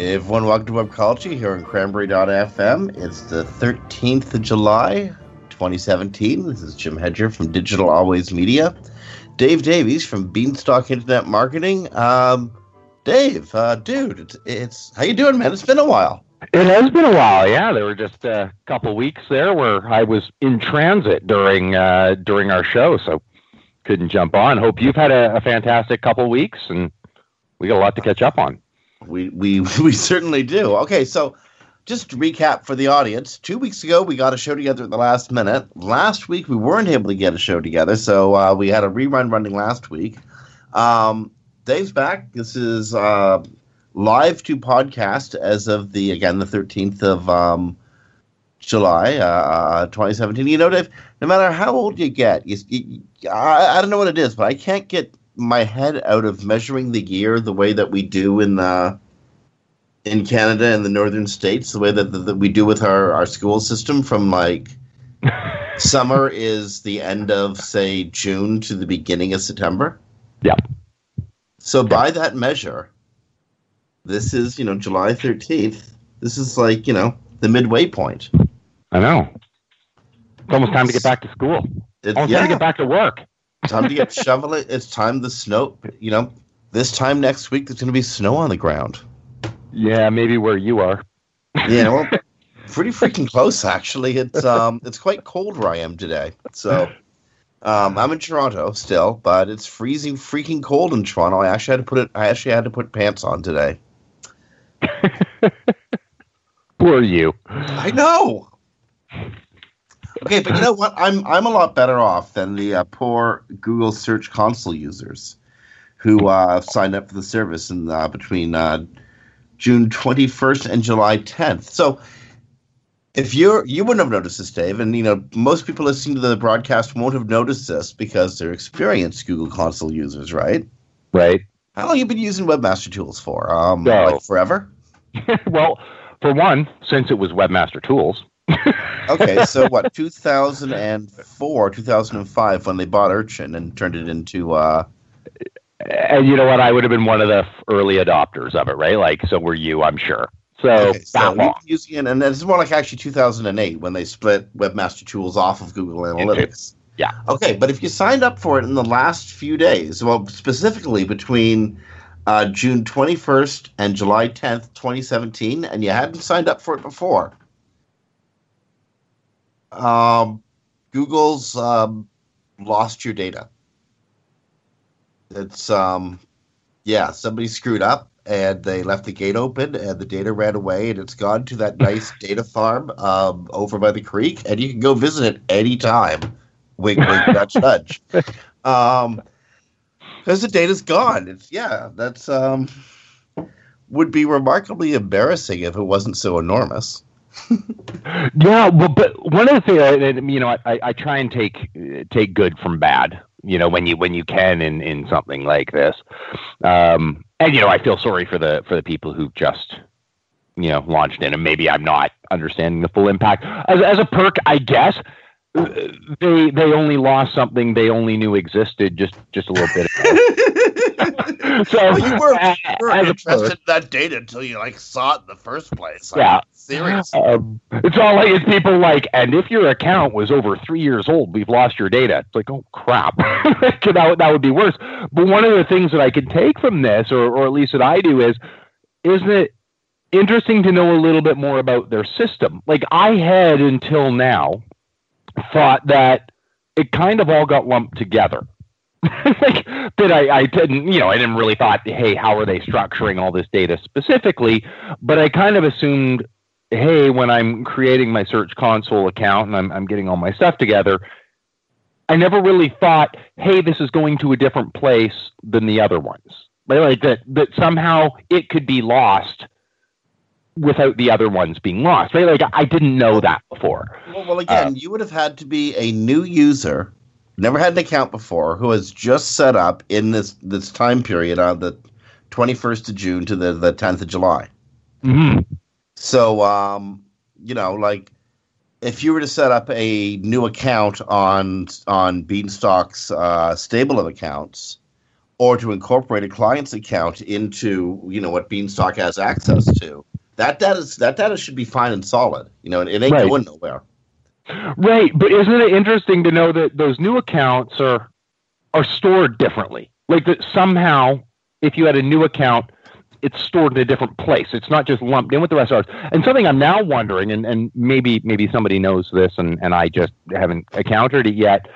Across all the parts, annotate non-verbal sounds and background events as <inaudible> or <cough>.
Everyone, welcome to Webcology here on Cranberry.fm. It's the 13th of July, 2017. This is Jim Hedger from Digital Always Media. Dave Davies from Beanstalk Internet Marketing. Um, Dave, uh, dude, it's, it's how you doing, man? It's been a while. It has been a while, yeah. There were just a couple weeks there where I was in transit during uh, during our show, so couldn't jump on. Hope you've had a, a fantastic couple weeks, and we got a lot to catch up on. We we <laughs> we certainly do. Okay, so just to recap for the audience, two weeks ago we got a show together at the last minute. Last week we weren't able to get a show together, so uh, we had a rerun running last week. Um, Dave's back. This is uh, live to podcast as of the again the thirteenth of um, July, uh, 2017. You know, Dave, no matter how old you get, you, you, I, I don't know what it is, but I can't get my head out of measuring the year the way that we do in the in Canada and the northern states, the way that, that, that we do with our, our school system from like <laughs> summer is the end of say June to the beginning of September. Yep. So by that measure, this is, you know, July 13th. This is like, you know, the midway point. I know. It's almost time to get back to school. It's, Almost yeah, time to get back to work. Time to get shoveling. It's time the snow, you know, this time next week there's going to be snow on the ground. Yeah, maybe where you are. Yeah, well, <laughs> pretty freaking close actually. It's um, it's quite cold where I am today. So, um, I'm in Toronto still, but it's freezing freaking cold in Toronto. I actually had to put it. I actually had to put pants on today. <laughs> Poor you. I know. Okay, but you know what? I'm I'm a lot better off than the uh, poor Google Search Console users who uh, signed up for the service in uh, between uh, June 21st and July 10th. So if you're you wouldn't have noticed this, Dave, and you know most people listening to the broadcast won't have noticed this because they're experienced Google Console users, right? Right. How long have you been using Webmaster Tools for? Um, No. like forever? <laughs> well, for one, since it was Webmaster Tools. Okay, <laughs> so what? 2004, 2005, when they bought Urchin and turned it into uh, And you know what? I would have been one of the early adopters of it, right? Like, so were you, I'm sure. So, Okay, so that you've long. been using it, and it's more like actually 2008 when they split Webmaster Tools off of Google Analytics. yeah. Okay, but if you signed up for it in the last few days, well, specifically between uh, June 21st and July 10th, 2017, and you hadn't signed up for it before, um, Google's um, lost your data. It's um, yeah, somebody screwed up and they left the gate open and the data ran away and it's gone to that <laughs> nice data farm um, over by the creek and you can go visit it anytime. Wink, wink, nudge, <laughs> nudge. Um, because the data's gone. It's yeah, that's um, would be remarkably embarrassing if it wasn't so enormous. <laughs> Yeah, well, but one of the things, you know, I, I try and take take good from bad. You know, when you when you can in in something like this, um, and you know, I feel sorry for the for the people who've just you know launched in, and maybe I'm not understanding the full impact. As as a perk, I guess they they only lost something they only knew existed just just a little bit. <laughs> so Well, you weren't, you a interested in that data until you like saw it in the first place. Yeah. Mean, seriously. Um, it's all like it's people like, and if your account was over three years old, we've lost your data. It's like, oh crap, <laughs> that would- that would be worse. But one of the things that I can take from this, or or at least that I do, is isn't it interesting to know a little bit more about their system? Like I had until now thought that it kind of all got lumped together. <laughs> like that I, I didn't you know I didn't really thought hey how are they structuring all this data specifically but I kind of assumed hey, when I'm creating my Search Console account and I'm, I'm getting all my stuff together, I never really thought, hey, this is going to a different place than the other ones. Right? Like that, that somehow it could be lost without the other ones being lost, right? Like I didn't know that before. Well, well again, uh, you would have had to be a new user, never had an account before, who has just set up in this this time period on the 21st of June to the, the 10th of July. Mm-hmm. So, um, you know, like if you were to set up a new account on on Beanstalk's uh, stable of accounts, or to incorporate a client's account into you know what Beanstalk has access to, that data that data should be fine and solid. You know, it ain't right. going nowhere. Right, but isn't it interesting to know that those new accounts are are stored differently? Like that somehow, if you had a new account, it's stored in a different place. It's not just lumped in with the rest of ours. And something I'm now wondering, and, and maybe maybe somebody knows this, and, and I just haven't encountered it yet.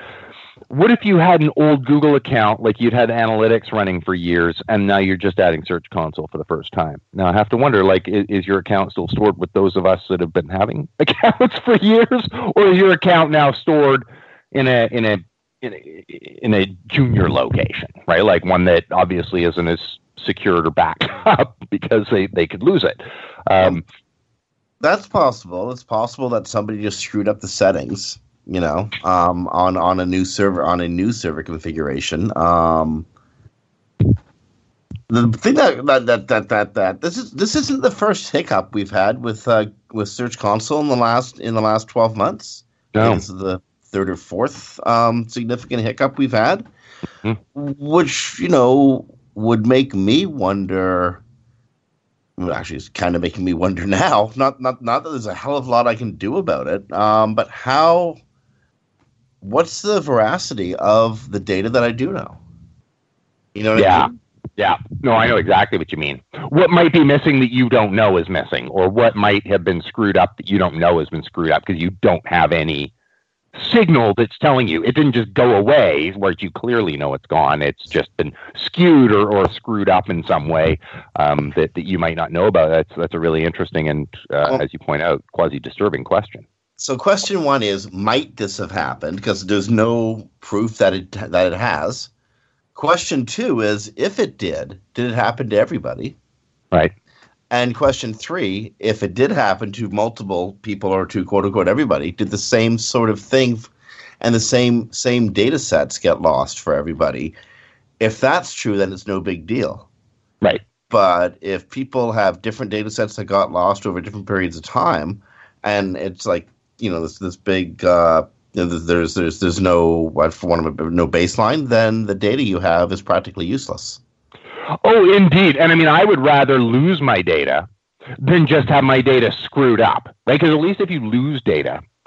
What if you had an old Google account, like you'd had analytics running for years, and now you're just adding Search Console for the first time? Now I have to wonder, like, is, is your account still stored with those of us that have been having <laughs> accounts for years, or is your account now stored in a in a in a, in a junior location, right? Like one that obviously isn't as secured or backed <laughs> up because they, they could lose it. Um, That's possible. It's possible that somebody just screwed up the settings, you know, um, on on a new server on a new server configuration. Um, the thing that that, that that that that this is this isn't the first hiccup we've had with uh, with Search Console in the last in the last twelve months. No. This is the third or fourth um, significant hiccup we've had, mm-hmm. which you know would make me wonder. Actually, it's kind of making me wonder <laughs> now. Not, not, not that there's a hell of a lot I can do about it. Um, but how? What's the veracity of the data that I do know? You know yeah. I mean? Yeah, no, I know exactly what you mean. What might be missing that you don't know is missing, or what might have been screwed up that you don't know has been screwed up because you don't have any signal that's telling you. It didn't just go away where you clearly know it's gone. It's just been skewed or, or screwed up in some way um, that, that you might not know about. That's that's a really interesting and uh, well, as you point out quasi disturbing question. So question one is might this have happened? Because there's no proof that it that it has. Question two is if it did did it happen to everybody? Right and question three, if it did happen to multiple people or to quote unquote everybody, did the same sort of thing and the same same data sets get lost for everybody? If that's true, then it's no big deal. Right. But if people have different data sets that got lost over different periods of time, and it's like, you know, this this big uh, there's there's there's no for one of no baseline, then the data you have is practically useless. Oh, indeed. And I mean, I would rather lose my data than just have my data screwed up, right? Because at least if you lose data, <laughs>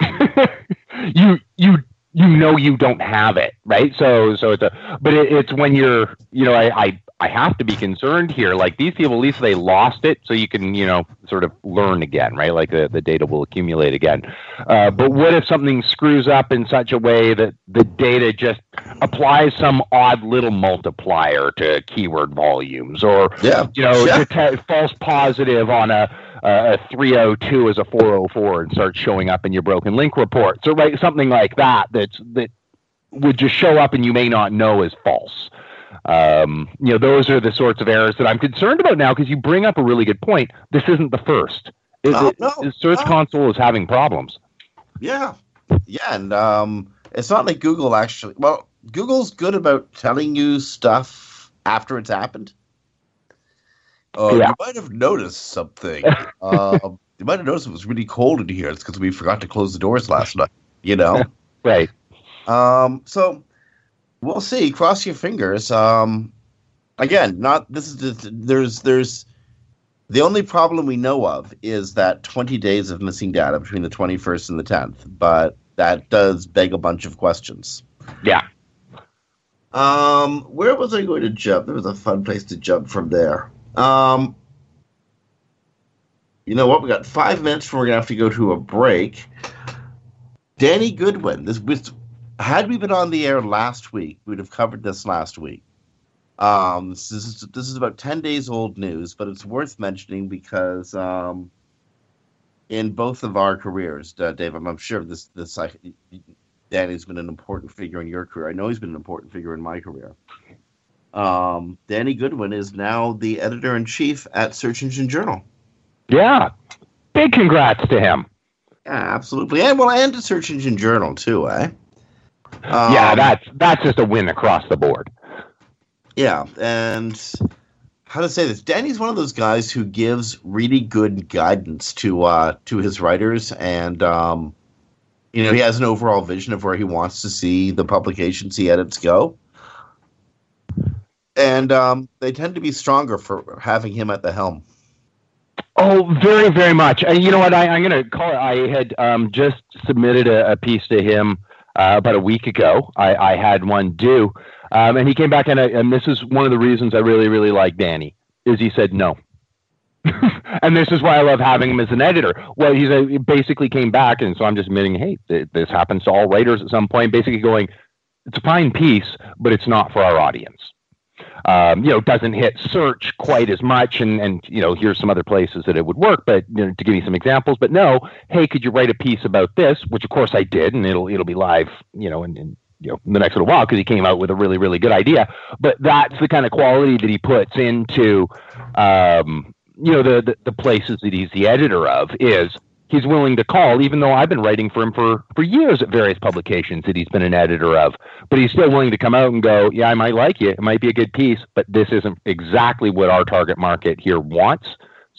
you you you know you don't have it, right? So so it's a but it, it's when you're you know I, I I have to be concerned here. Like these people, at least they lost it, so you can, you know, sort of learn again, right? Like the, the data will accumulate again. Uh, but what if something screws up in such a way that the data just applies some odd little multiplier to keyword volumes, or yeah, you know, yeah. false positive on a a 302 as a 404 and starts showing up in your broken link report. So right, something like that that's that would just show up and you may not know is false. Um, you know, those are the sorts of errors that I'm concerned about now because you bring up a really good point. This isn't the first. It, no, no, Search no. Console is having problems. Yeah, yeah, and um, it's not like Google actually. Well, Google's good about telling you stuff after it's happened. Uh, yeah. You might have noticed something. <laughs> um, you might have noticed it was really cold in here. It's because we forgot to close the doors last night. You know, <laughs> right? Um, so we'll see. Cross your fingers. Um, again, not this is there's there's the only problem we know of is that 20 days of missing data between the 21st and the 10th, but that does beg a bunch of questions. Yeah. Um, where was I going to jump? There was a fun place to jump from there. Um, you know what? We got five minutes before we're gonna have to go to a break. Danny Goodwin. This was had we been on the air last week, we'd have covered this last week. Um, this is this is about ten days old news, but it's worth mentioning because um, in both of our careers, uh, Dave, I'm, I'm, sure this this I, Danny's been an important figure in your career. I know he's been an important figure in my career. Um, Danny Goodwin is now the editor in chief at Search Engine Journal. Yeah, big congrats to him. Yeah, absolutely. And well, and to Search Engine Journal too, eh? Um, yeah, that's that's just a win across the board. Yeah, and how to say this? Danny's one of those guys who gives really good guidance to uh, to his writers, and um, you know he has an overall vision of where he wants to see the publications he edits go, and um, they tend to be stronger for having him at the helm. Oh, very, very much. And you know what? I, am going to call it. I had um, just submitted a, a, piece to him uh, about a week ago. I, I had one due, um, and he came back, and, I, and this is one of the reasons I really, really like Danny. Is he said no. <laughs> and this is why I love having him as an editor. Well, he's a, he basically came back, and so I'm just admitting, hey, th- this happens to all writers at some point. Basically, going, it's a fine piece, but it's not for our audience um, you know, doesn't hit search quite as much. And, and, you know, here's some other places that it would work, but you know, to give you some examples, but no, hey, could you write a piece about this? Which of course I did, and it'll, it'll be live, you know, in, in you know, the next little while because he came out with a really, really good idea. But that's the kind of quality that he puts into, um, you know, the, the, the places that he's the editor of is he's willing to call, even though I've been writing for him for, for years at various publications that he's been an editor of. But he's still willing to come out and go, Yeah, I might like you. It might be a good piece, but this isn't exactly what our target market here wants.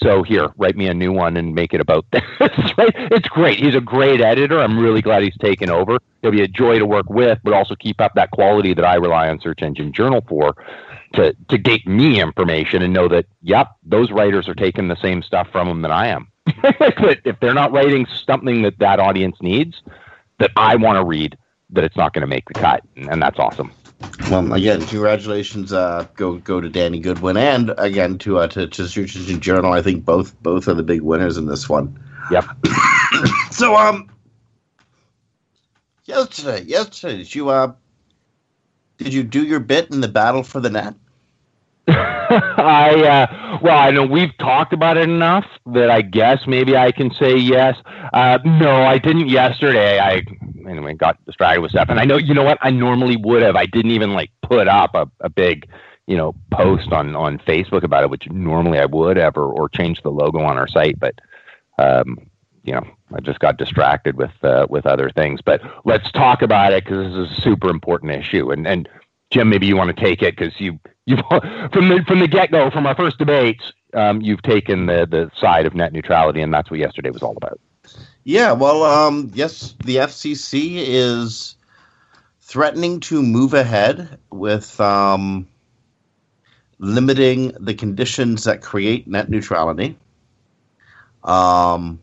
So here, write me a new one and make it about <laughs> this. right? It's great. He's a great editor. I'm really glad he's taken over. He'll be a joy to work with, but also keep up that quality that I rely on Search Engine Journal for to to get me information and know that, yep, those writers are taking the same stuff from him that I am. <laughs> but if they're not writing something that that audience needs, that I want to read, that it's not going to make the cut, and that's awesome. Well, again, congratulations uh, go go to Danny Goodwin, and again to uh, to, to Search Engine Journal. I think both both are the big winners in this one. Yep. <coughs> so um, yesterday, yesterday, did you uh, did you do your bit in the battle for the net? I uh, well, I know we've talked about it enough that I guess maybe I can say yes. Uh, no, I didn't yesterday. I anyway got distracted with stuff, and I know you know what I normally would have. I didn't even like put up a, a big you know post on on Facebook about it, which normally I would ever or, change the logo on our site, but. Um, you know, I just got distracted with uh, with other things. But let's talk about it because this is a super important issue. And and Jim, maybe you want to take it because you you from the from the get go, from our first debates, um, you've taken the the side of net neutrality, and that's what yesterday was all about. Yeah, well, um, yes, the FCC is threatening to move ahead with um, limiting the conditions that create net neutrality. Um,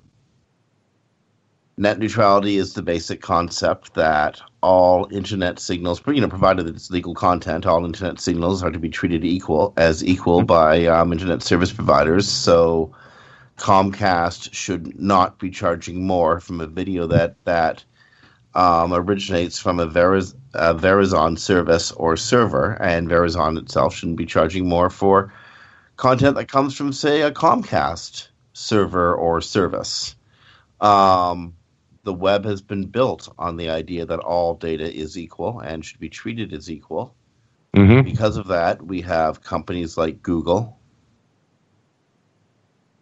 net neutrality is the basic concept that all internet signals, you know, provided that it's legal content, all internet signals are to be treated equal as equal mm-hmm. by um, internet service providers. So Comcast should not be charging more from a video that that um, originates from a, Veriz- a Verizon service or server, and Verizon itself shouldn't be charging more for content that comes from, say, a Comcast server or service. Um, the web has been built on the idea that all data is equal and should be treated as equal. Mm-hmm. Because of that, we have companies like Google,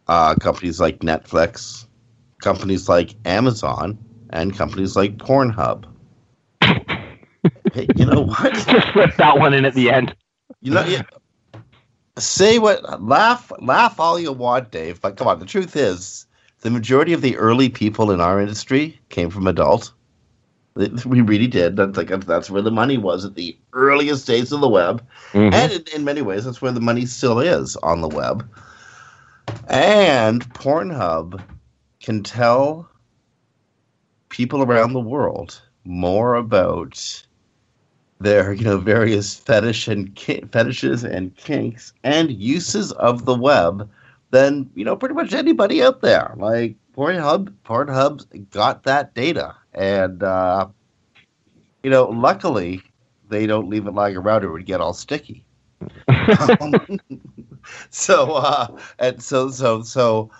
uh, companies like Netflix, companies like Amazon, and companies like Pornhub. hey, you know <laughs> what? Just slip that one in at the end. You know, yeah, say what, laugh, laugh all you want, Dave. But come on, the truth is, the majority of the early people in our industry came from adult. We really did. That's like that's where the money was at the earliest days of the web, mm-hmm. and in, in, many ways, that's where the money still is on the web. And Pornhub can tell people around the world more about their you know various fetish and ki- fetishes and kinks and uses of the web than you know pretty much anybody out there. Like Pornhub, Pornhub's got that data, and uh, you know, luckily they don't leave it lying around; it would get all sticky. um, <laughs> <laughs> so uh, and so so so.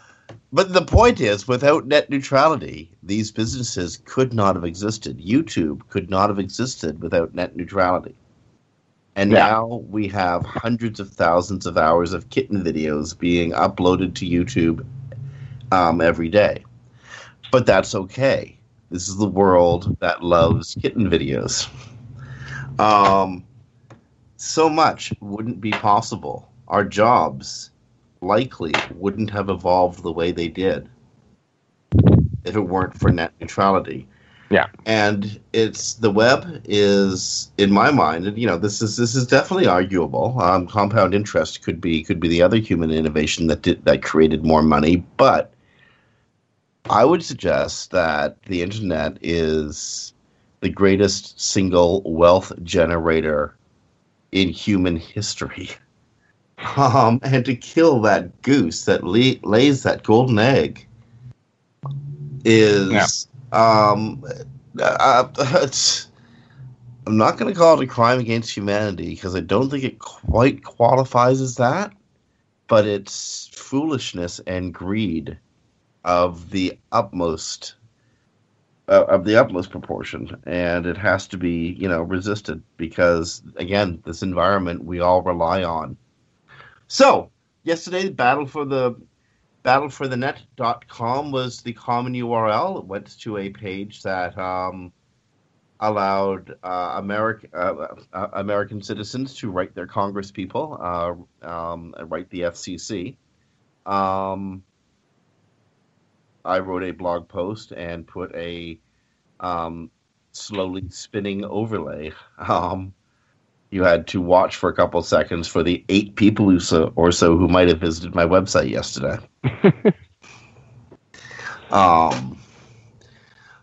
But the point is, without net neutrality, these businesses could not have existed. YouTube could not have existed without net neutrality. And yeah. now we have hundreds of thousands of hours of kitten videos being uploaded to YouTube um, every day. But that's okay. This is the world that loves kitten videos. Um, so much wouldn't be possible. Our jobs likely wouldn't have evolved the way they did if it weren't for net neutrality. Yeah. And it's the web is in my mind, and you know, this is this is definitely arguable. Um, compound interest could be could be the other human innovation that did, that created more money, but I would suggest that the internet is the greatest single wealth generator in human history. <laughs> Um, and to kill that goose that le- lays that golden egg is um, uh, it's, I'm not going to call it a crime against humanity because I don't think it quite qualifies as that, but it's foolishness and greed of the utmost uh, of the utmost proportion, and it has to be you know resisted because again, this environment we all rely on. So yesterday, the battle for the battleforthenet.com was the common URL. It went to a page that um, allowed uh, American uh, uh, American citizens to write their Congress people, uh, um, write the FCC. Um, I wrote a blog post and put a um, slowly spinning overlay. <laughs> Um, you had to watch for a couple seconds for the eight people who so, or so who might have visited my website yesterday. <laughs> um,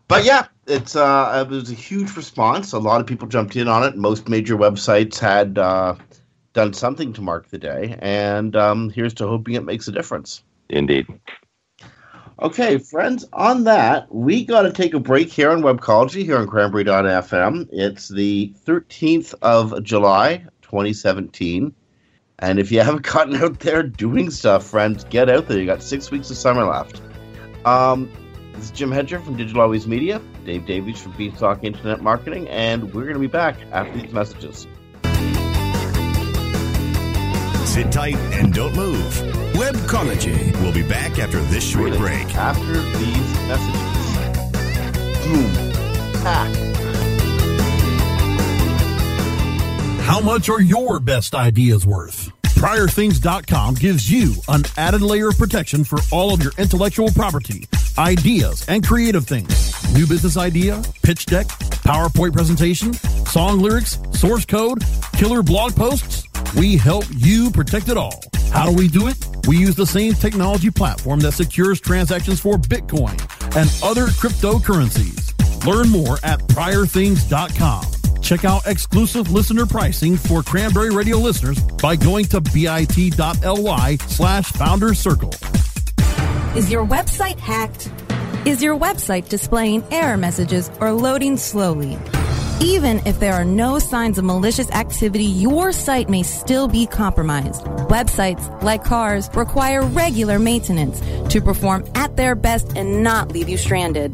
but yeah, it's uh, it was a huge response. A lot of people jumped in on it. Most major websites had uh, done something to mark the day, and um, here's to hoping it makes a difference. Indeed. Okay, friends, on that, we got to take a break here on Webcology here on Cranberry.fm. It's the 13th of July, 2017. And if you haven't <laughs> gotten out there doing stuff, friends, get out there. You got six weeks of summer left. Um, this is Jim Hedger from Digital Always Media, Dave Davies from Beanstalk Internet Marketing, and we're going to be back after these messages. Sit tight and don't move. Webcology. We'll be back after this short break. After these messages. Boom. Ah. How much are your best ideas worth? PriorThings.com gives you an added layer of protection for all of your intellectual property, ideas, and creative things. New business idea, pitch deck, PowerPoint presentation, song lyrics, source code, killer blog posts. We help you protect it all. How do we do it? We use the same technology platform that secures transactions for Bitcoin and other cryptocurrencies. Learn more at priorthings.com. Check out exclusive listener pricing for Cranberry Radio listeners by going to bit.ly slash founder circle. Is your website hacked? Is your website displaying error messages or loading slowly? Even if there are no signs of malicious activity, your site may still be compromised. Websites, like cars, require regular maintenance to perform at their best and not leave you stranded.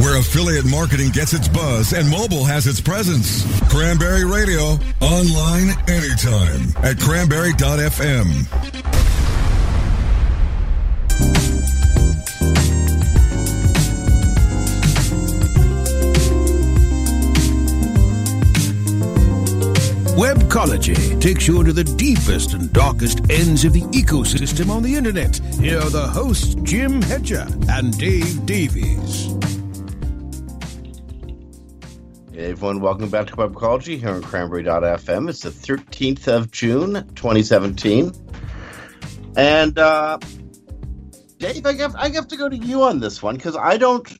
Where affiliate marketing gets its buzz and mobile has its presence. Cranberry Radio, online anytime at cranberry.fm. Webcology takes you into the deepest and darkest ends of the ecosystem on the internet. Here are the hosts, Jim Hedger and Dave Davies. Hey everyone, welcome back to Webcology here on Cranberry.fm. It's the 13th of June, 2017. And, uh, Dave, I have, I have to go to you on this one because I don't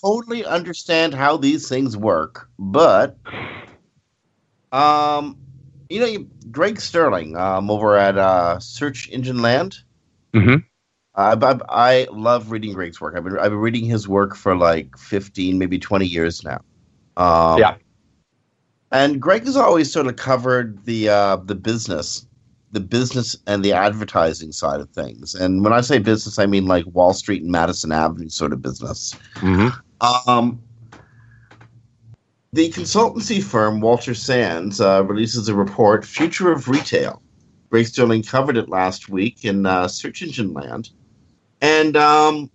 totally understand how these things work. But, um, you know, you, Greg Sterling um, over at uh, Search Engine Land. Mm-hmm. I, I, I love reading Greg's work. I've been I've been reading his work for like fifteen, maybe twenty years now. Um, Yeah. And Greg has always sort of covered the uh, the business, the business and the advertising side of things. And when I say business, I mean like Wall Street and Madison Avenue sort of business. Mm-hmm. Um, the consultancy firm Walker Sands uh, releases a report, "Future of Retail." Greg Sterling covered it last week in uh, Search Engine Land, and um,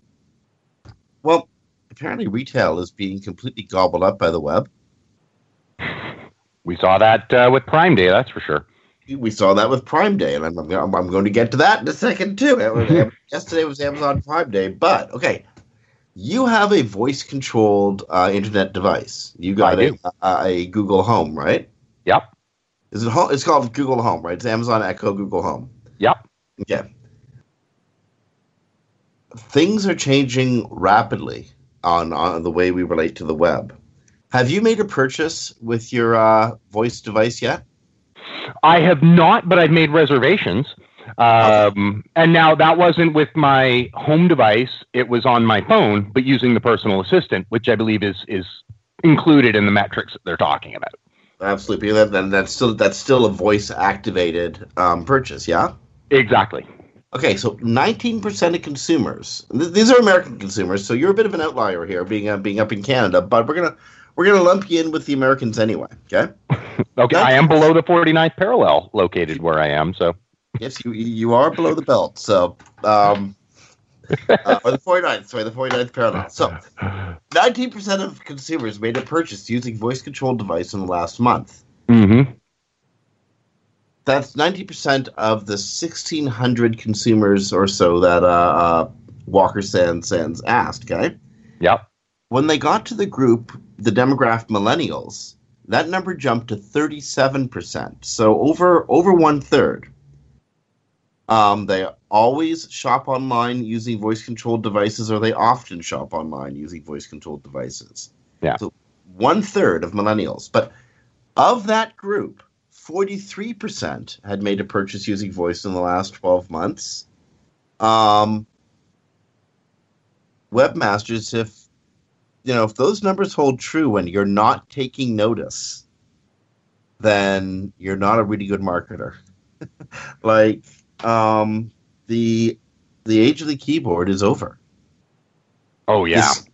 well, apparently retail is being completely gobbled up by the web. We saw that uh, with Prime Day, that's for sure. We saw that with Prime Day, and I'm, I'm, I'm going to get to that in a second too. Was- <laughs> Yesterday was Amazon Prime Day, but okay, you have a voice-controlled uh, internet device. You got a, a, a Google Home, right? Yep. Is it home? It's called Google Home, right? It's Amazon Echo Google Home. Yep. Okay. Things are changing rapidly on, on the way we relate to the web. Have you made a purchase with your uh, voice device yet? I have not, but I've made reservations. Um, and now that wasn't with my home device; it was on my phone, but using the personal assistant, which I believe is is included in the metrics that they're talking about. Absolutely. Then that's still that's still a voice activated um, purchase, yeah. Exactly. Okay, so 19% of consumers. th- These are American consumers, so you're a bit of an outlier here, being uh, being up in Canada. But we're gonna we're gonna lump you in with the Americans anyway. Okay. <laughs> Okay, I am below the 49th parallel located where I am, so Yes, you you are below the belt. So, um, uh, or the 49th, sorry, the 49th parallel. So, 19% of consumers made a purchase using voice controlled device in the last month. mm-hmm. That's 90% of the 1,600 consumers or so that uh, uh, Walker Sands Sands asked. Okay. Yep. When they got to the group, the demographic millennials, that number jumped to 37%. So over over one third. Um, they always shop online using voice controlled devices, or they often shop online using voice controlled devices. Yeah. So one third of millennials. But of that group, 43% had made a purchase using voice in the last 12 months. Um, webmasters, if you know, if those numbers hold true and you're not taking notice, then you're not a really good marketer. <laughs> like, um, the the age of the keyboard is over. Oh yeah. This,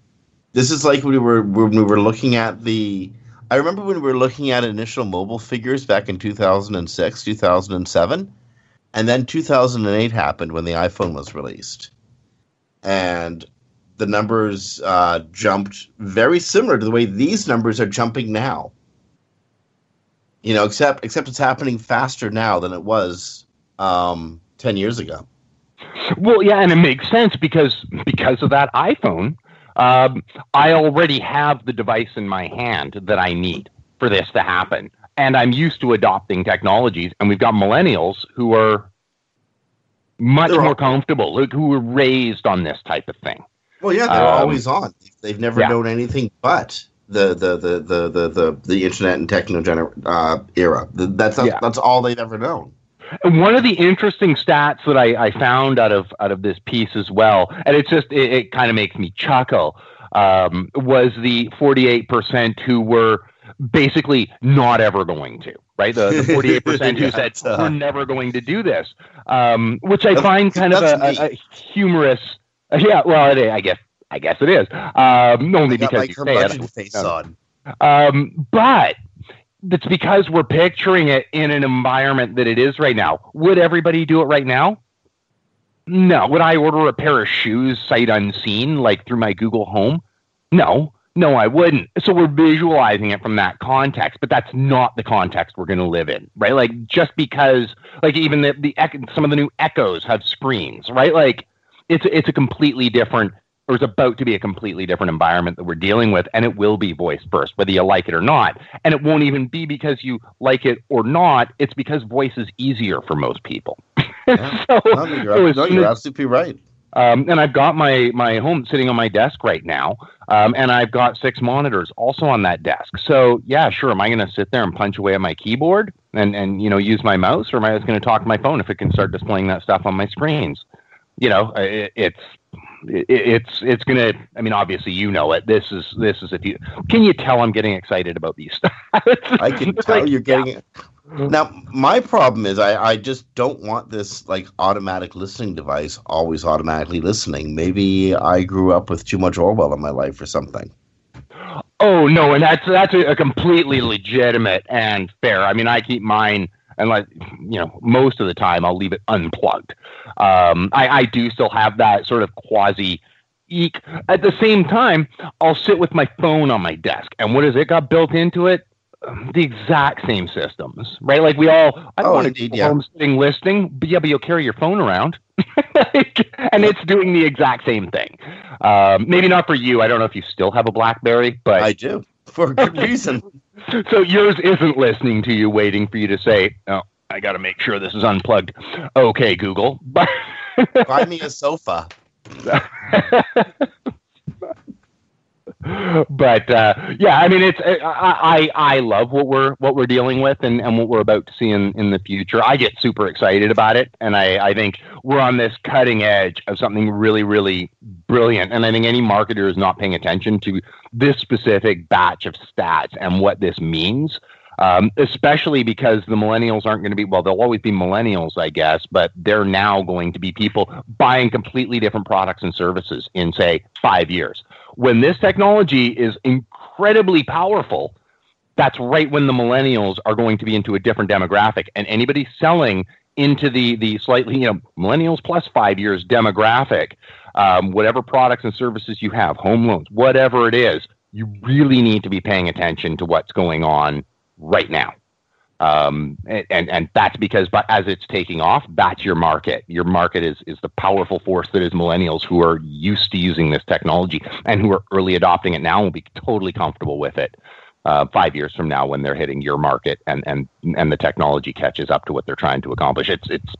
this is like we were when we were looking at the. I remember when we were looking at initial mobile figures back in 2006, 2007, and then 2008 happened when the iPhone was released, and the numbers uh, jumped very similar to the way these numbers are jumping now. You know, except except it's happening faster now than it was um, 10 years ago. Well, yeah, and it makes sense because because of that iPhone, um, I already have the device in my hand that I need for this to happen, and I'm used to adopting technologies. And we've got millennials who are much They're all- more comfortable, like, who were raised on this type of thing. Well, yeah, they're Um, always on. They've never yeah. known anything but the the the the the the, the internet and techno gener- uh, era. Th- That's Yeah. that's all they've ever known. And one of the interesting stats that I, I found out of out of this piece as well, and it's just it, it kind of makes me chuckle, um, was the forty eight percent who were basically not ever going to, right? The <laughs> forty eight percent who Yeah, said uh, we're never going to do this, um, which I find kind of a, a, humorous. Yeah, well, it, I guess I guess it is. Um, only because you say it. face on. Um, but it's because we're picturing it in an environment that it is right now. Would everybody do it right now? No. Would I order a pair of shoes sight unseen, like through my Google Home? No. No, I wouldn't. So we're visualizing it from that context, but that's not the context we're going to live in, right? Like just because, like even the the some of the new Echoes have screens, right? Like it's it's a completely different there's about to be a completely different environment that we're dealing with, and it will be voice first, whether you like it or not. And it won't even be because you like it or not. It's because voice is easier for most people. <laughs> Yeah. so, no, you're, so no, you're absolutely right. um, and I've got my my home sitting on my desk right now, um, and I've got six monitors also on that desk. So yeah, sure. Am I going to sit there and punch away at my keyboard and and you know use my mouse, or am I just going to talk to my phone if it can start displaying that stuff on my screens? You know, it, it's it, it's it's gonna. I mean, obviously, you know it. This is this is if you can you tell I'm getting excited about these stuff. <laughs> I can tell like, you're getting it. Now, my problem is I, I just don't want this like automatic listening device always automatically listening. Maybe I grew up with too much Orwell in my life or something. Oh no, and that's that's a, a completely legitimate and fair. I mean, I keep mine, and like you know, most of the time I'll leave it unplugged. Um, I, I do still have that sort of quasi eek. At the same time, I'll sit with my phone on my desk, and what has it got built into it? Um, The exact same systems, right? Like we all, I don't Oh, want to indeed, do yeah. home sitting listening, but yeah, but you'll carry your phone around, <laughs> Like, and it's doing the exact same thing. Um, maybe not for you. I don't know if you still have a BlackBerry, but I do for a good reason. <laughs> so yours isn't listening to you, waiting for you to say, "Oh, I got to make sure this is unplugged." Okay, Google. <laughs> Buy me a sofa. <laughs> <laughs> but uh, yeah, I mean, it's I, I I love what we're what we're dealing with and, and what we're about to see in, in the future. I get super excited about it, and I, I think we're on this cutting edge of something really really brilliant. And I think any marketer is not paying attention to this specific batch of stats and what this means. Um, especially because the millennials aren't going to be well they'll always be millennials i guess but they're now going to be people buying completely different products and services in say five years when this technology is incredibly powerful that's right when the millennials are going to be into a different demographic and anybody selling into the the slightly you know millennials plus five years demographic um, whatever products and services you have home loans whatever it is you really need to be paying attention to what's going on right now. Um, and, and and that's because, but as it's taking off, that's your market. Your market is is the powerful force that is millennials who are used to using this technology and who are early adopting it now and will be totally comfortable with it. Uh, five years from now, when they're hitting your market and and and the technology catches up to what they're trying to accomplish, it's it's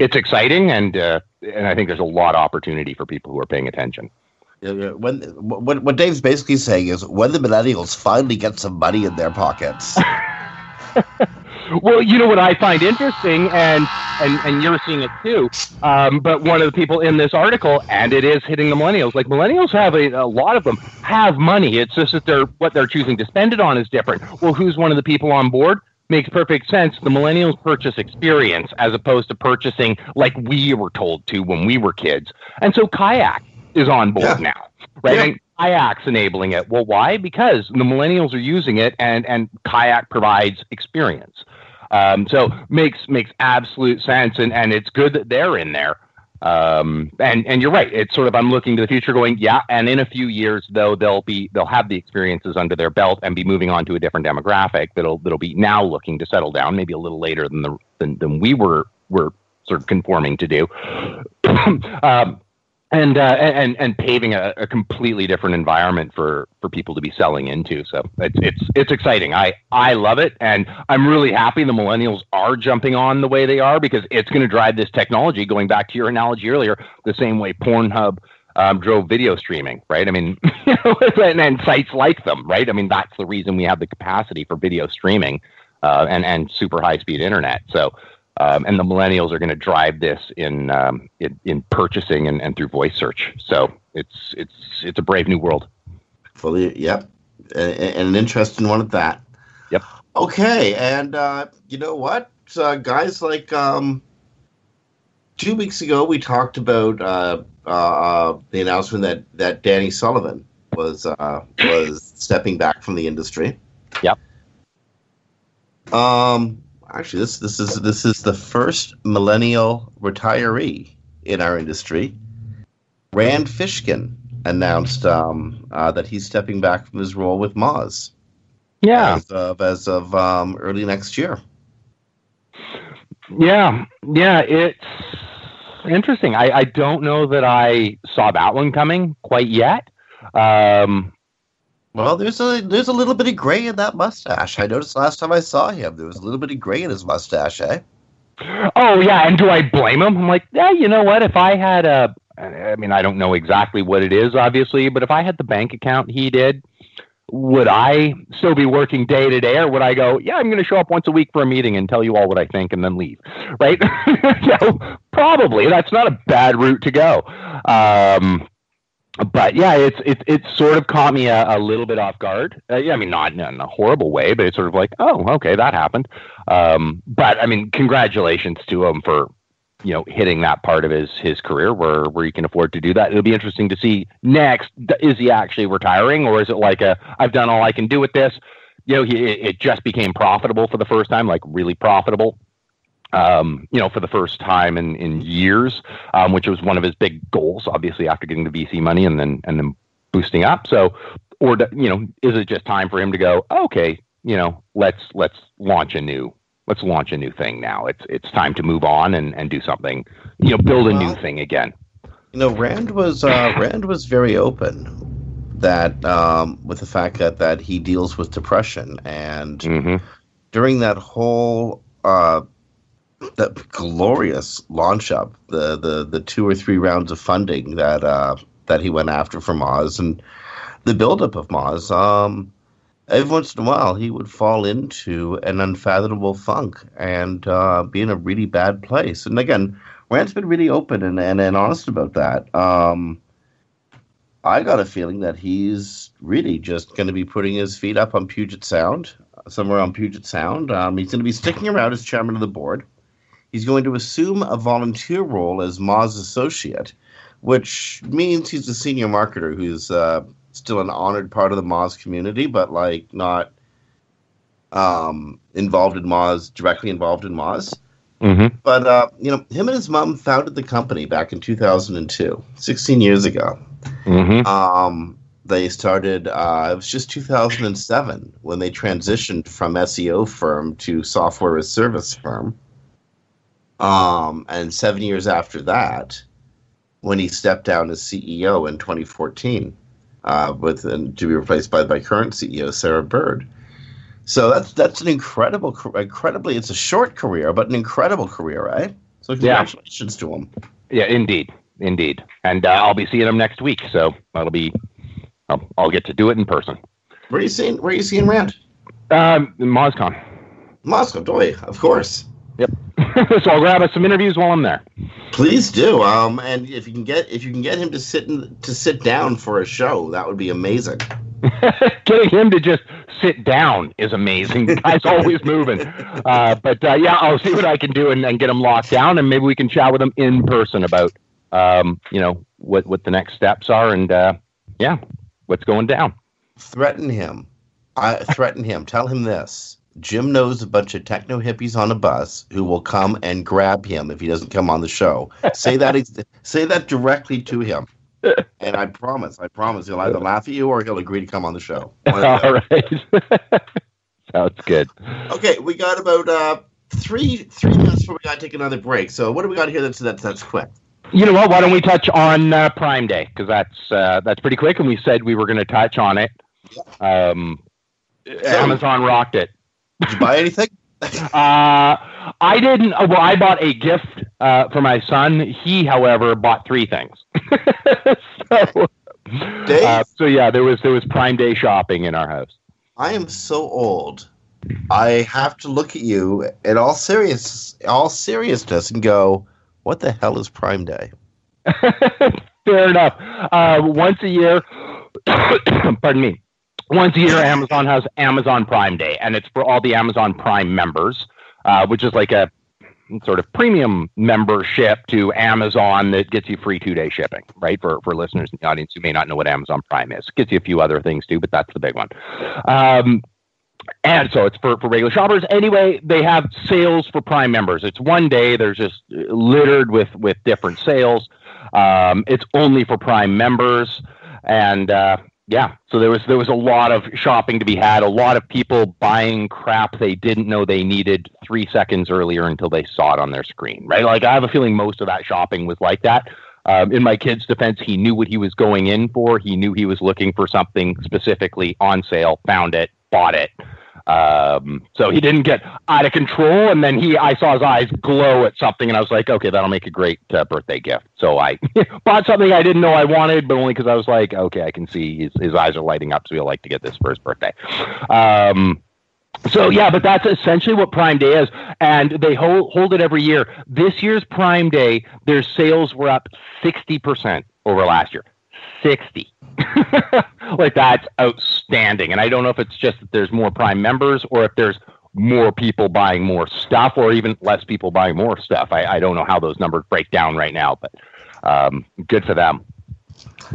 it's exciting and uh, and I think there's a lot of opportunity for people who are paying attention. When what what Dave's basically saying is when the millennials finally get some money in their pockets. <laughs> Well, you know what I find interesting, and and and you're seeing it too. Um, but one of the people in this article, and it is hitting the millennials. Like millennials have a, a lot of them have money. It's just that they're what they're choosing to spend it on is different. Well, who's one of the people on board? Makes perfect sense. The millennials purchase experience as opposed to purchasing like we were told to when we were kids. And so kayak is on board Yeah. now, right? Yeah. Kayak's enabling it. Well, why? Because the millennials are using it, and and kayak provides experience. Um, so makes makes absolute sense, and and it's good that they're in there. Um, and and you're right. It's sort of I'm looking to the future, going yeah. And in a few years, though, they'll be they'll have the experiences under their belt and be moving on to a different demographic that'll that'll be now looking to settle down, maybe a little later than the than, than we were were sort of conforming to do. <coughs> um, and uh, and and paving a, a completely different environment for for people to be selling into. So it's it's it's exciting. I I love it, and I'm really happy the millennials are jumping on the way they are because it's going to drive this technology. Going back to your analogy earlier, the same way Pornhub. Um, drove video streaming, right? I mean, <laughs> <laughs> and, and sites like them, right? I mean, that's the reason we have the capacity for video streaming uh, and and super high speed internet. So, um, and the millennials are going to drive this in, um, in in purchasing and, and through voice search. So it's it's it's a brave new world. Fully, yep, and, and an interesting one at that. Yep. Okay, and uh, you know what, uh, guys? Like um, two weeks ago, we talked about uh, uh, the announcement that that Danny Sullivan was uh, was stepping back from the industry. Yep. Um, actually, this this is this is the first millennial retiree in our industry. Rand Fishkin announced um, uh, that he's stepping back from his role with Moz Yeah, as of as of um, early next year. yeah, yeah. It's interesting. I, I don't know that I saw that one coming quite yet. Um, well, there's a there's a little bit of gray in that mustache. I noticed last time I saw him, there was a little bit of gray in his mustache, eh? Oh yeah, and do I blame him? I'm like, yeah, you know what? If I had a, I mean, I don't know exactly what it is, obviously, but if I had the bank account he did, would I still be working day to day, or would I go, yeah, I'm going to show up once a week for a meeting and tell you all what I think and then leave, right? <laughs> so probably that's not a bad route to go. Um, but yeah, it's it it sort of caught me a, a little bit off guard. Uh, yeah, I mean, not in a horrible way, but it's sort of like, oh, okay, that happened. Um, but I mean, congratulations to him for you know hitting that part of his his career where where he can afford to do that. It'll be interesting to see next. Is he actually retiring, or is it like a I've done all I can do with this? You know, he, it just became profitable for the first time, like really profitable um, you know, for the first time in, in years, um, which was one of his big goals, obviously after getting the VC money and then and then boosting up. So, or you know, is it just time for him to go? Okay, you know, let's let's launch a new let's launch a new thing now. It's it's time to move on and, and do something, you know, build a new thing again. You know, Rand was uh, Rand was very open that um, with the fact that that he deals with depression and mm-hmm. during that whole uh, that glorious launch up, the the the two or three rounds of funding that uh, that he went after for Moz and the buildup of Moz. Um, every once in a while, he would fall into an unfathomable funk and uh, be in a really bad place. And again, Rand's been really open and, and, and honest about that. Um, I got a feeling that he's really just going to be putting his feet up on Puget Sound, somewhere on Puget Sound. Um, he's going to be sticking around as chairman of the board. He's going to assume a volunteer role as Moz associate, which means he's a senior marketer who's uh, still an honored part of the Moz community, but like not um, involved in Moz, directly involved in Moz. Mm-hmm. But uh, you know, him and his mom founded the company back in 2002, 16 years ago. Mm-hmm. Um, they started. Uh, it was just 2007 when they transitioned from SEO firm to software as service firm. Um, and seven years after that, when he stepped down as CEO in 2014, uh, with and to be replaced by my current CEO Sarah Bird. So that's that's an incredible, incredibly. It's a short career, but an incredible career, right? So congratulations yeah. to him. Yeah, indeed, indeed. And uh, I'll be seeing him next week, so that'll be. I'll, I'll, get to do it in person. Where are you seeing? Where are you seeing Rand? Um, MozCon. Moscow, doy, of course. Yep. <laughs> so I'll grab us some interviews while I'm there. Please do. Um, and if you can get if you can get him to sit in, to sit down for a show, that would be amazing. <laughs> Getting him to just sit down is amazing. The guy's always moving. Uh, but uh, yeah, I'll see what I can do and, and, get him locked down, and maybe we can chat with him in person about um, you know what what the next steps are, and uh, yeah, what's going down. Threaten him. I threaten him. Tell him this Jim knows a bunch of techno hippies on a bus who will come and grab him if he doesn't come on the show. Say that <laughs> say that directly to him. And I promise, I promise he'll either laugh at you or he'll agree to come on the show. <laughs> All right. <laughs> Sounds good. Okay, we got about uh, three three minutes before we gotta take another break. So what do we got here that's that's that's quick? You know what? Why don't we touch on uh, Prime Day because that's uh, that's pretty quick, and we said we were going to touch on it. Um, Amazon rocked it. Did you buy anything? <laughs> uh, I didn't. Uh, well, I bought a gift uh, for my son. He, however, bought three things. <laughs> so, uh, so yeah, there was there was Prime Day shopping in our house. I am so old. I have to look at you in all serious, all seriousness, and go, "What the hell is Prime Day?" <laughs> Fair enough. Uh, once a year, <coughs> pardon me once a year, Amazon has Amazon Prime Day, and it's for all the Amazon Prime members, uh, which is like a sort of premium membership to Amazon that gets you free two day shipping, right? For for listeners in the audience who may not know what Amazon Prime is, it gets you a few other things too, but that's the big one. Um, and so it's for, for regular shoppers. Anyway, they have sales for Prime members. It's one day. There's just littered with with different sales. Um, it's only for Prime members, and uh, yeah, so there was there was a lot of shopping to be had. A lot of people buying crap they didn't know they needed three seconds earlier until they saw it on their screen. Right? Like I have a feeling most of that shopping was like that. Um, in my kid's defense, he knew what he was going in for. He knew he was looking for something specifically on sale, found it, bought it. Um, so he didn't get out of control. And then he, I saw his eyes glow at something, and I was like, okay, that'll make a great uh, birthday gift. So I <laughs> bought something I didn't know I wanted, but only because I was like, okay, I can see his, his eyes are lighting up, so he'll like to get this for his birthday. Um, so yeah, but that's essentially what Prime Day is, and they hold hold it every year. This year's Prime Day, their sales were up sixty percent over last year. Sixty. <laughs> like that's outstanding. And I don't know if it's just that there's more Prime members or if there's more people buying more stuff or even less people buying more stuff. I, I don't know how those numbers break down right now, but um, good for them.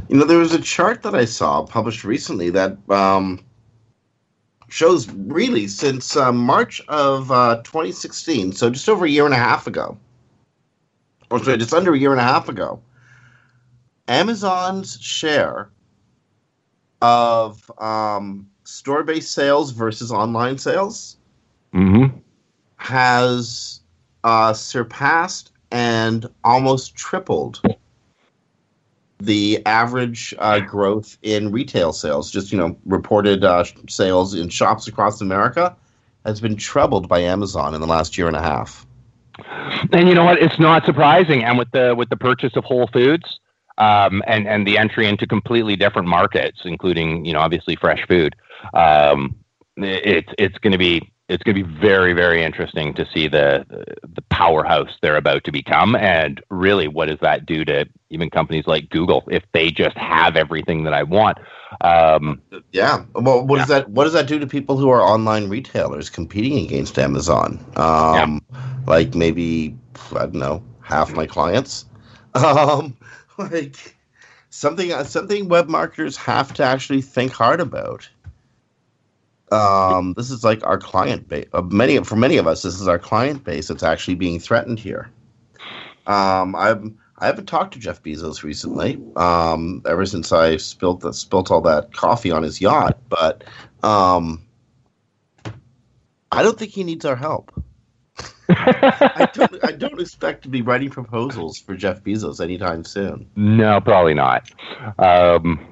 You know, there was a chart that I saw published recently that um, shows really since uh, March of uh, 2016, so just over a year and a half ago, or sorry, just under a year and a half ago, Amazon's share of um, store based sales versus online sales mm-hmm. has uh, surpassed and almost tripled the average uh, growth in retail sales. Just you know, reported uh, sales in shops across America has been trebled by Amazon in the last year and a half. And you know what? It's not surprising. And with the with the purchase of Whole Foods, um, and and the entry into completely different markets, including you know obviously fresh food. Um, it's it's going to be it's going to be very very interesting to see the the powerhouse they're about to become, and really what does that do to even companies like Google if they just have everything that I want. Um, yeah. Well, what yeah. does that what does that do to people who are online retailers competing against Amazon? Um, yeah. Like maybe I don't know half my clients. <laughs> Um, like something something web marketers have to actually think hard about. Um, this is like our client base. Uh, many for many of us, this is our client base that's actually being threatened here. Um, I've I haven't talked to Jeff Bezos recently. Um, ever since I spilt the, spilt all that coffee on his yacht, but um, I don't think he needs our help. I don't. <laughs> I don't expect to be writing proposals for Jeff Bezos anytime soon. No, probably not. Um,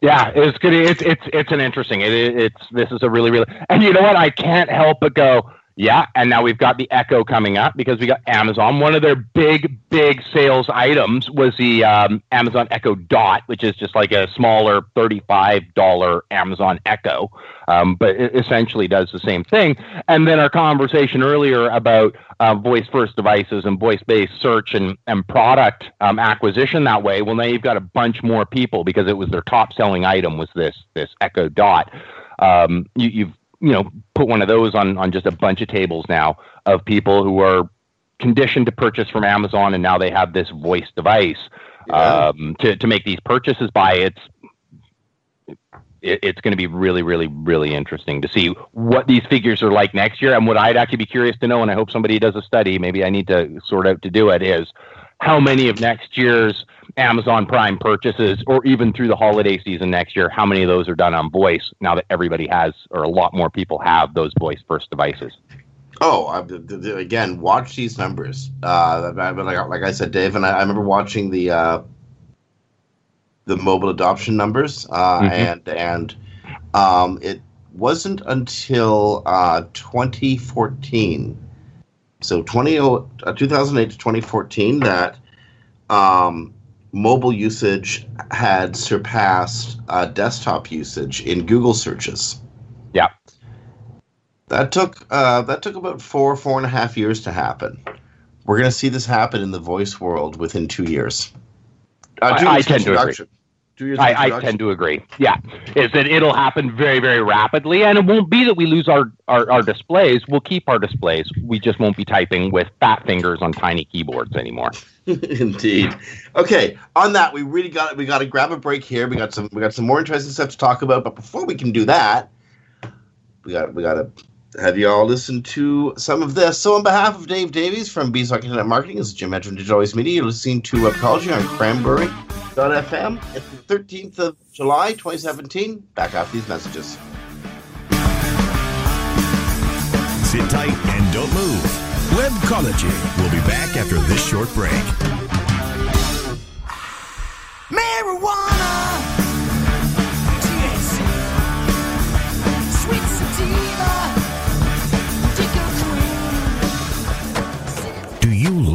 yeah, it's good. It's it's it's an interesting. It, it's this is a really really. And you know what? I can't help but go. Yeah, and now we've got the Echo coming up because we got Amazon. One of their big, big sales items was the um, Amazon Echo Dot, which is just like a smaller $35 Amazon Echo, um, but it essentially does the same thing. And then our conversation earlier about uh, voice first devices and voice based search and, and product um, acquisition that way. Well, now you've got a bunch more people because it was their top selling item was this this Echo Dot. Um, you, you've you know put one of those on on just a bunch of tables now of people who are conditioned to purchase from Amazon and now they have this voice device yeah. um, to to make these purchases by it's it, it's going to be really really really interesting to see what these figures are like next year and what I'd actually be curious to know and I hope somebody does a study maybe I need to sort out to do it is how many of next year's Amazon Prime purchases, or even through the holiday season next year, how many of those are done on voice now that everybody has, or a lot more people have those voice first devices? Oh, I, again, watch these numbers. Uh, like, like I said, Dave, and I, I remember watching the uh, the mobile adoption numbers, uh, mm-hmm. and and um, it wasn't until uh, 2014, so 20, uh, 2008 to 2014, that um, mobile usage had surpassed uh, desktop usage in Google searches. Yeah, that took uh, that took about four four and a half years to happen. We're going to see this happen in the voice world within two years. Uh, I, I tend to agree. I, I, tend to agree. Yeah, is that it'll happen very, very rapidly, and it won't be that we lose our, our, our, displays. We'll keep our displays. We just won't be typing with fat fingers on tiny keyboards anymore. <laughs> Indeed. Okay, on that, we really got we got to grab a break here. We got some we got some more interesting stuff to talk about, but before we can do that, we got we got to have you all listened to some of this. So, on behalf of Dave Davies from Beanstalk Internet Marketing, this is Jim Edgerton, Digital Always Media. You're listening to Webcology on Cranberry.fm. It's the 13th of July, 2017. Back after these messages. Sit tight and don't move. Webcology. We'll be back after this short break. Marijuana.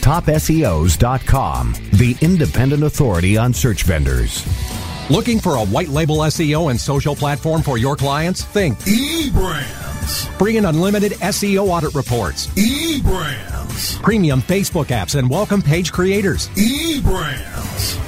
TopSEOs.com, the independent authority on search vendors. Looking for a white label SEO and social platform for your clients? Think eBrands. free and unlimited SEO audit reports, eBrands. premium Facebook apps and welcome page creators, eBrands.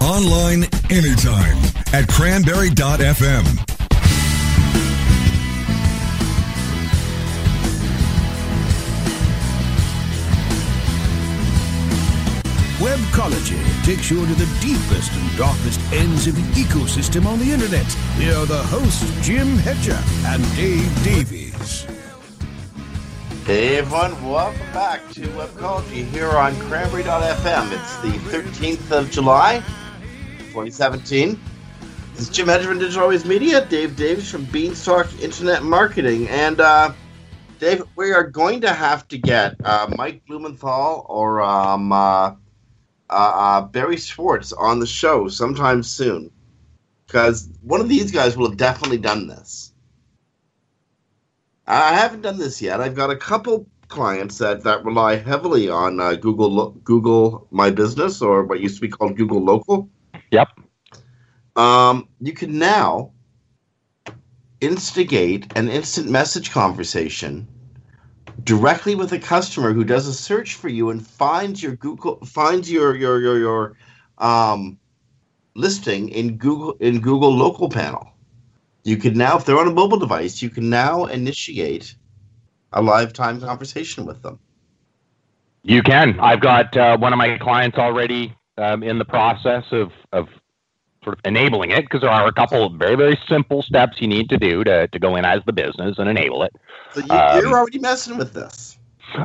Online anytime at cranberry.fm. Webcology takes you into the deepest and darkest ends of the ecosystem on the internet. Here are the hosts, Jim Hedger and Dave Davies. Hey everyone, welcome back to Webcology here on Cranberry.fm. It's the 13th of July, 2017. This is Jim Hedgerman, Digital Always Media, Dave Davies from Beanstalk Internet Marketing. And uh, Dave, we are going to have to get uh, Mike Blumenthal or um, uh, uh, uh, Barry Schwartz on the show sometime soon. Because one of these guys will have definitely done this. I haven't done this yet. I've got a couple clients that, that rely heavily on uh, Google Google My Business or what used to be called Google Local. Yep. Um, you can now instigate an instant message conversation directly with a customer who does a search for you and finds your Google finds your your your your um, listing in Google in Google Local Panel. You can now, if they're on a mobile device, you can now initiate a live time conversation with them. You can. I've got uh, one of my clients already um, in the process of, of sort of enabling it because there are a couple of very, very simple steps you need to do to, to go in as the business and enable it. So you, Um, you're already messing with this.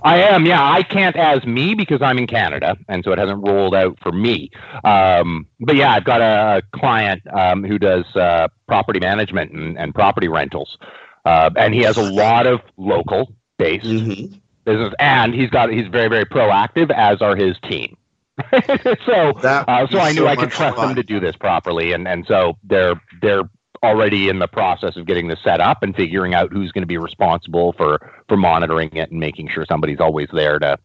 I am, yeah. I can't as me because I'm in Canada, and so it hasn't rolled out for me. Um, but yeah, I've got a client um, who does uh, property management and, and property rentals, uh, and he has a lot of local based Mm-hmm. business, and he's got he's very very proactive, as are his team. <laughs> so uh, so I knew so I could trust fun. them to do this properly, and and so they're they're already in the process of getting this set up and figuring out who's going to be responsible for for monitoring it and making sure somebody's always there to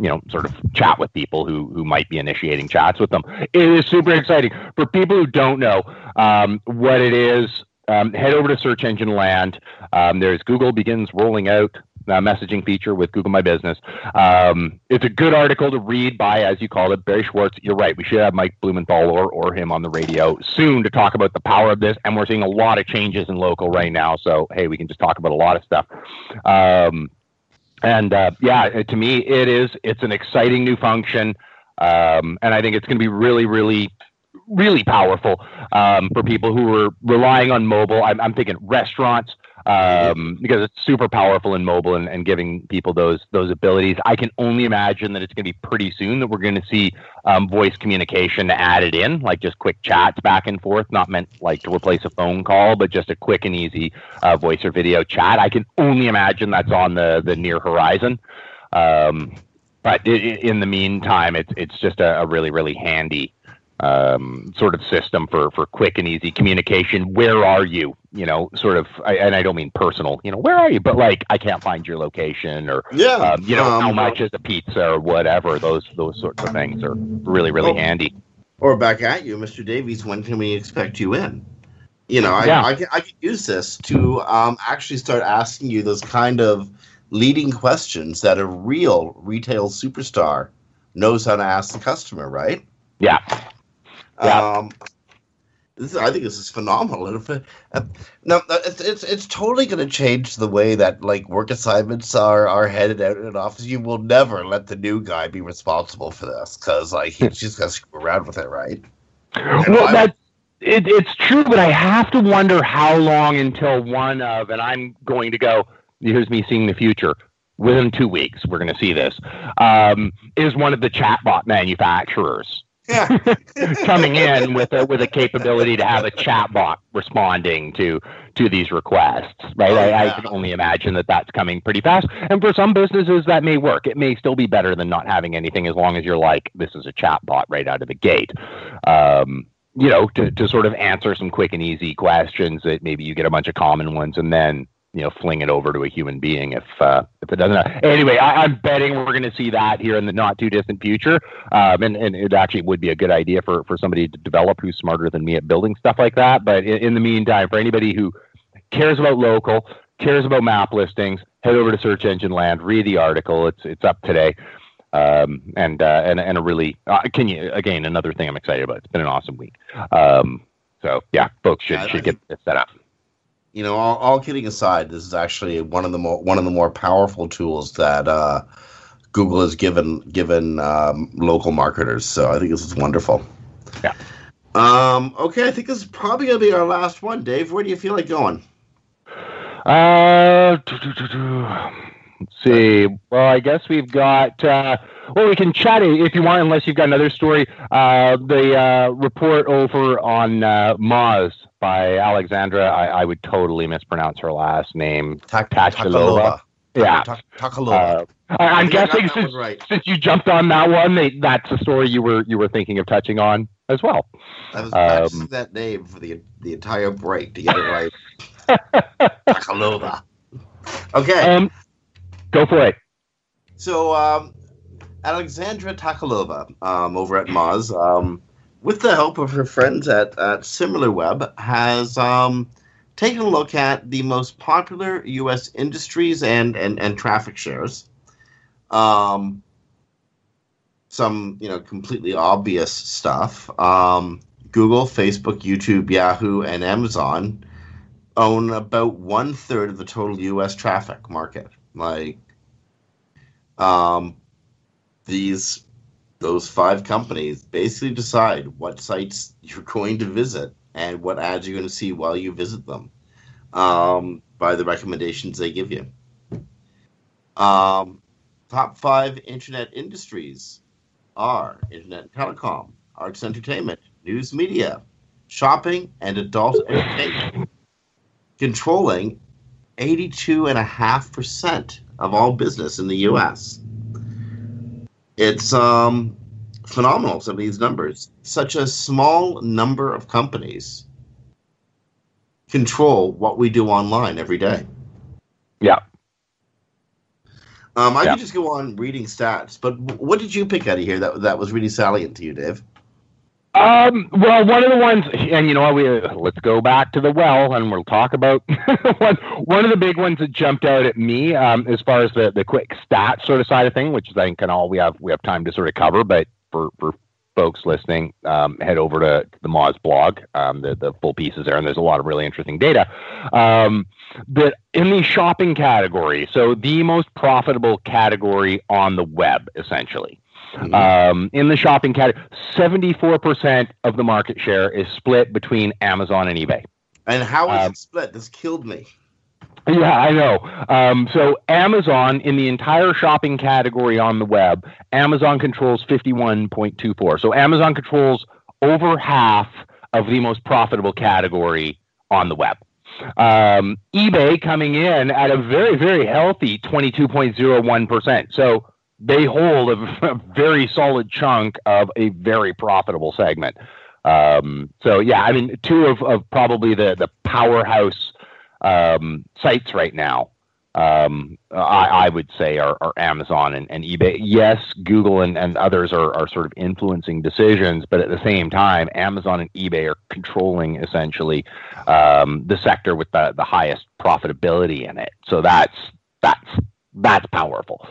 you know sort of chat with people who who might be initiating chats with them. It is super exciting for people who don't know um, what it is. Um, head over to Search Engine Land. Um, there's Google begins rolling out uh, messaging feature with Google My Business. Um, it's a good article to read by, as you call it, Barry Schwartz. You're right. We should have Mike Blumenthal or, or him on the radio soon to talk about the power of this. And we're seeing a lot of changes in local right now. So, hey, we can just talk about a lot of stuff. Um, and uh, yeah, to me, it is. It's an exciting new function, um, and I think it's going to be really, really, really powerful um, for people who are relying on mobile. I'm, I'm thinking restaurants. Um, because it's super powerful and mobile and, and giving people those those abilities. I can only imagine that it's going to be pretty soon that we're going to see um, voice communication added in, like just quick chats back and forth, not meant like to replace a phone call, but just a quick and easy uh, voice or video chat. I can only imagine that's on the the near horizon. Um, but in the meantime, it's it's just a, a really really handy um, sort of system for for quick and easy communication. Where are you? You know, sort of, I, and I don't mean personal. You know, where are you? But like, I can't find your location, or yeah, um, you know, um, how much is a pizza or whatever. Those those sorts of things are really really Oh. handy. Or back at you, Mr. Davies. When can we expect you in? You know, I, Yeah. I, can, I can use this to um, actually start asking you those kind of leading questions that a real retail superstar knows how to ask the customer, right? Yeah. Yeah. Um, this, I think this is phenomenal. And if uh, now, it's, it's it's totally going to change the way that like work assignments are are headed out in an office. You will never let the new guy be responsible for this because like he's just going to screw around with it, right? Well, that it, it's true, but I have to wonder how long until one of, and I'm going to go. Here's me seeing the future. Within two weeks, we're going to see this. Um, is one of the chatbot manufacturers Yeah. <laughs> coming in with a with a capability to have a chatbot responding to to these requests, right? Oh, I, yeah. I can only imagine that that's coming pretty fast. And for some businesses, that may work. It may still be better than not having anything, as long as you're like, this is a chatbot right out of the gate. Um, you know, to, to sort of answer some quick and easy questions that maybe you get a bunch of common ones and then you know fling it over to a human being if uh, if it doesn't. Anyway, I, I'm betting we're going to see that here in the not too distant future, um, and and it actually would be a good idea for for somebody to develop who's smarter than me at building stuff like that. But in, in the meantime, for anybody who cares about local, cares about map listings, head over to Search Engine Land, read the article. It's it's up today. Um, and, uh, and, and a really, uh, can you, again, another thing I'm excited about. It's been an awesome week. Um, so yeah, folks should, Yeah, I should get this set up. You know, all, all kidding aside, this is actually one of the more one of the more powerful tools that uh, Google has given given um, local marketers. So I think this is wonderful. Yeah. Um, okay, I think this is probably gonna be our last one, Dave. Where do you feel like going? Uh, do, do, do, do. Let's see. Well, I guess we've got. Uh, well, we can chat it if you want, unless you've got another story. Uh, the uh, report over on uh, Moz by Alexandra. I, I would totally mispronounce her last name. Tak- Tachalova. Yeah. Tak- Tachalova. Uh, I, I'm I think I got guessing since, right. since you jumped on that one, they, that's the story you were you were thinking of touching on as well. I was um, that name for the the entire break to get it right. <laughs> Tachalova. Okay. Um, go for it. So, um, Alexandra Tachalova um, over at Moz, um, with the help of her friends at, at SimilarWeb, has um, taken a look at the most popular U.S. industries and, and, and traffic shares. Um, some, you know, completely obvious stuff. Um, Google, Facebook, YouTube, Yahoo, and Amazon own about one third of the total U.S. traffic market. Like, um, these those five companies basically decide what sites you're <laughs> going to visit and what ads you're going to see while you visit them um, by the recommendations they give you. Um, top five internet industries are internet and telecom, arts entertainment, news media, shopping, and adult entertainment, controlling 82.5% of all business in the U.S. It's um, phenomenal, some of these numbers. Such a small number of companies control what we do online every day. Yeah. Um, I Yeah. could just go on reading stats, but what did you pick out of here that, that was really salient to you, Dave? Um, well, one of the ones, and you know, what, we let's go back to the well, and we'll talk about <laughs> one. One of the big ones that jumped out at me, um, as far as the the quick stats sort of side of thing, which is I think kind of all we have we have time to sort of cover. But for for folks listening, um, head over to the Moz blog. Um, the the full piece is there, and there's a lot of really interesting data. Um, that in the shopping category, so the most profitable category on the web, essentially. Um, in the shopping category, 74% of the market share is split between Amazon and eBay. And how is Um, it split? This killed me. Yeah, I know. Um, so Amazon, in the entire shopping category on the web, Amazon controls 51.24. So Amazon controls over half of the most profitable category on the web. Um, eBay coming in at a very, very healthy 22.01%. So they hold a, <laughs> very solid chunk of a very profitable segment. Um, so yeah, I mean, two of, of probably the, the powerhouse um, sites right now, um, I, I, would say are, are Amazon and, and, eBay. Yes, Google and, and others are, are sort of influencing decisions, but at the same time, Amazon and eBay are controlling essentially um, the sector with the, the highest profitability in it. So that's that's that's powerful.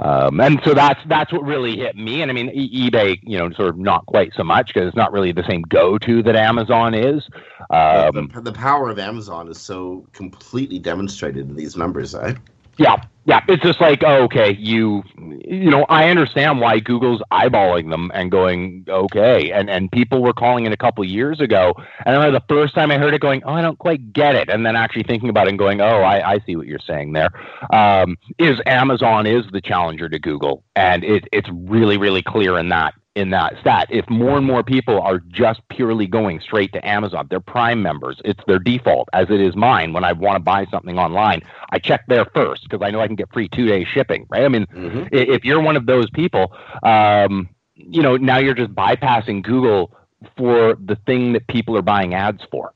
Um, and so that's that's what really hit me. And I mean, e- eBay, you know, sort of not quite so much because it's not really the same go-to that Amazon is. Um, the, the, power of Amazon is so completely demonstrated in these numbers, eh? Yeah, yeah. It's just like, oh, okay, you, you know, I understand why Google's eyeballing them and going, okay, and and people were calling it a couple years ago, and I remember the first time I heard it, going, oh, I don't quite get it, and then actually thinking about it and going, oh, I, I see what you're saying there. Um, is Amazon is the challenger to Google, and it, it's really really clear in that in that stat. If more and more people are just purely going straight to Amazon, they're Prime members. It's their default, as it is mine. When I want to buy something online, I check there first because I know I can get free two day shipping. Right? I mean, mm-hmm. if you're one of those people, um, you know, now you're just bypassing Google for the thing that people are buying ads for.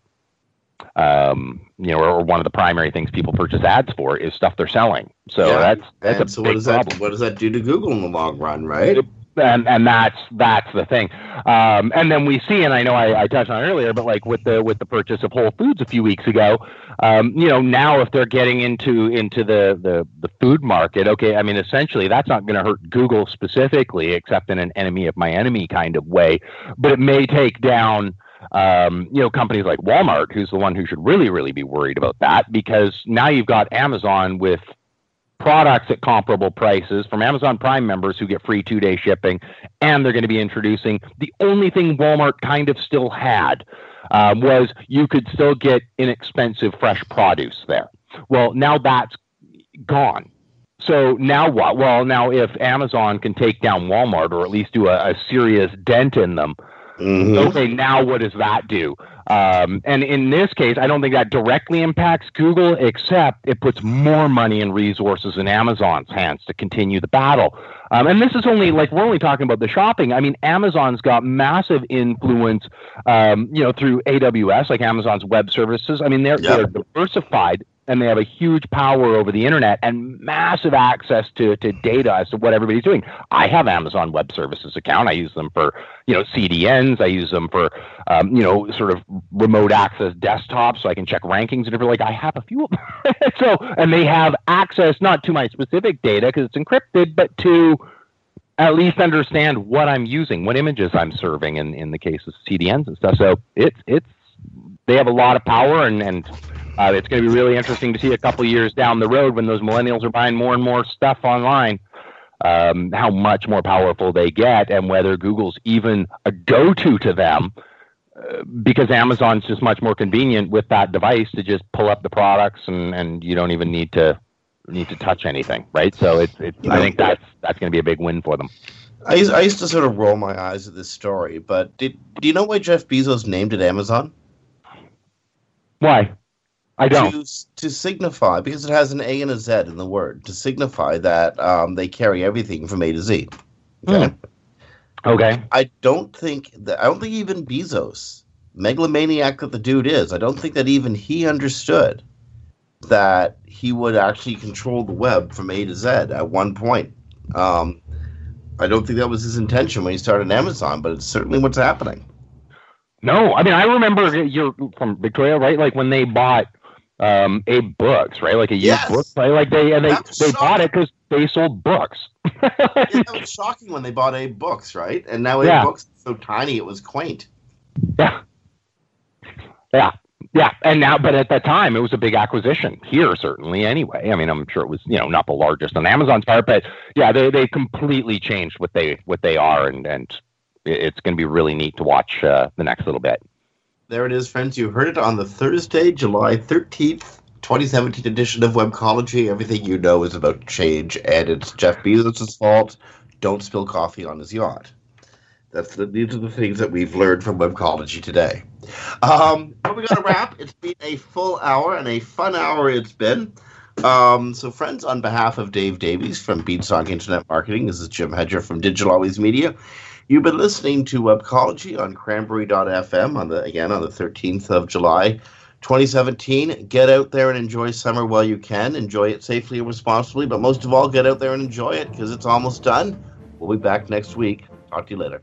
Um, you know, or, one of the primary things people purchase ads for is stuff they're selling. So yeah. that's that's a so big what does problem. that what does that do to Google in the long run, right? It, and and that's that's the thing. Um, and then we see, and I know I, I, touched on earlier, but like with the with the purchase of Whole Foods a few weeks ago, um, you know, now if they're getting into into the the the food market, okay, I mean, essentially that's not going to hurt Google specifically, except in an enemy of my enemy kind of way, but it may take down. Um, you know, companies like Walmart, who's the one who should really, really be worried about that, because now you've got Amazon with products at comparable prices from Amazon Prime members who get free two day shipping. And they're going to be introducing the only thing Walmart kind of still had um, was you could still get inexpensive fresh produce there. Well, now that's gone. So now what? Well, now if Amazon can take down Walmart or at least do a, a serious dent in them, mm-hmm. okay, now what does that do? Um, and in this case, I don't think that directly impacts Google, except it puts more money and resources in Amazon's hands to continue the battle. Um, and this is only like we're only talking about the shopping. I mean, Amazon's got massive influence, um, you know, through AWS, like Amazon's web services. I mean, they're, yep. they're diversified and they have a huge power over the internet and massive access to, to data as to what everybody's doing. I have Amazon Web Services account. I use them for you know CDNs. I use them for um, you know sort of remote access desktops, so I can check rankings and different. Like I have a few of them. <laughs> so and they have access not to my specific data because it's encrypted, but to at least understand what I'm using, what images I'm serving in, in the case of CDNs and stuff. So it's it's they have a lot of power and, and uh, it's going to be really interesting to see a couple years down the road when those millennials are buying more and more stuff online, um, how much more powerful they get, and whether Google's even a go-to to them, uh, because Amazon's just much more convenient with that device to just pull up the products and, and you don't even need to need to touch anything, right? So it's, it's I think that's that's going to be a big win for them. I used, I used to sort of roll my eyes at this story, but did do you know why Jeff Bezos named it Amazon? Why? I don't. To, to, signify, because it has an A and a Z in the word, to signify that um, they carry everything from A to Z. Okay. Mm. Okay. I don't think that. I don't think even Bezos, megalomaniac that the dude is, I don't think that even he understood that he would actually control the web from A to Z at one point. Um, I don't think that was his intention when he started Amazon, but it's certainly what's happening. No, I mean I remember you're from Victoria, right? Like when they bought um, AbeBooks, right? Like a used yes. book, right? Like they and they they bought it because they sold books. <laughs> yeah, that was shocking when they bought AbeBooks, right? And now Abe yeah. Books is so tiny it was quaint. Yeah, yeah, yeah. And now, but at that time, it was a big acquisition here, certainly. Anyway, I mean, I'm sure it was you know not the largest on Amazon's part, but yeah, they they completely changed what they what they are, and and it's going to be really neat to watch uh, the next little bit there it is, friends. You heard it on the Thursday, July 13th 2017 edition of Webcology. Everything you know is about change, and it's Jeff Bezos' fault. Don't spill coffee on his yacht. That's the, these are the things that we've learned from Webcology today. Um, but we got to <laughs> wrap. It's been a full hour and a fun hour it's been. Um, so, friends, on behalf of Dave Davies from Beanstalk Internet Marketing, this is Jim Hedger from Digital Always Media. You've been listening to Webcology on Cranberry.fm on the again on the 13th of July, 2017. Get out there and enjoy summer while you can. Enjoy it safely and responsibly, but most of all, get out there and enjoy it because it's almost done. We'll be back next week. Talk to you later.